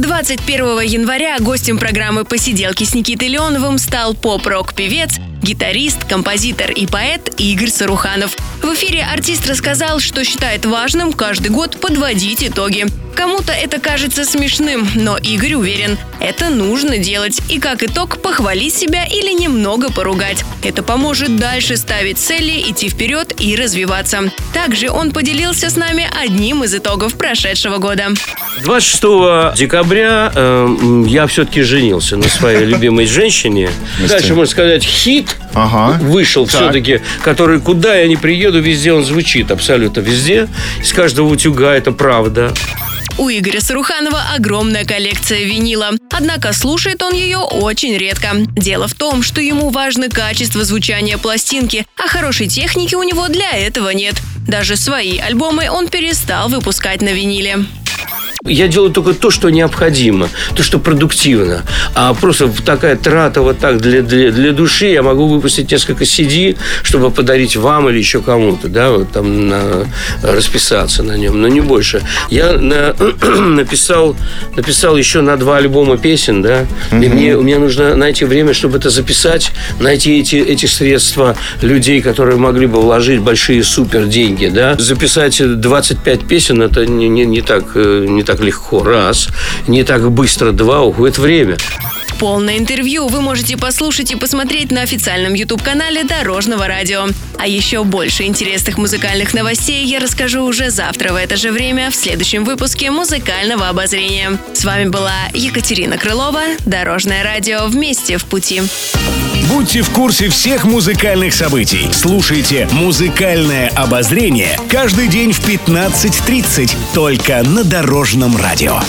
21 января гостем программы «Посиделки с Никитой Леоновым» стал поп-рок-певец, гитарист, композитор и поэт Игорь Саруханов. В эфире артист рассказал, что считает важным каждый год подводить итоги. Кому-то это кажется смешным, но Игорь уверен, это нужно делать и как итог похвалить себя или немного поругать. Это поможет дальше ставить цели, идти вперед и развиваться. Также он поделился с нами одним из итогов прошедшего года. 26 декабря э, я все-таки женился на своей любимой женщине. Дальше, можно сказать, хит Ага. вышел Так. все-таки, который куда я не приеду, везде он звучит, абсолютно везде. Из каждого утюга это правда. У Игоря Саруханова огромная коллекция винила. Однако слушает он ее очень редко. Дело в том, что ему важно качество звучания пластинки, а хорошей техники у него для этого нет. Даже свои альбомы он перестал выпускать на виниле. Я делаю только то, что необходимо, то, что продуктивно. А просто такая трата вот так для, для, для души я могу выпустить несколько CD, чтобы подарить вам или еще кому-то, да, вот там на, расписаться на нем, но не больше. Я на- написал, написал еще на два альбома песен, да, и мне, мне нужно найти время, чтобы это записать, найти эти, эти средства людей, которые могли бы вложить большие супер деньги, да, записать 25 песен, это не, не, не так, э, не так легко, раз, не так быстро, два, уходит время. Полное интервью вы можете послушать и посмотреть на официальном YouTube-канале Дорожного радио. А еще больше интересных музыкальных новостей я расскажу уже завтра в это же время в следующем выпуске музыкального обозрения. С вами была Екатерина Крылова, Дорожное радио «Вместе в пути». Будьте в курсе всех музыкальных событий. Слушайте «Музыкальное обозрение» каждый день в 15.30 только на Дорожном радио.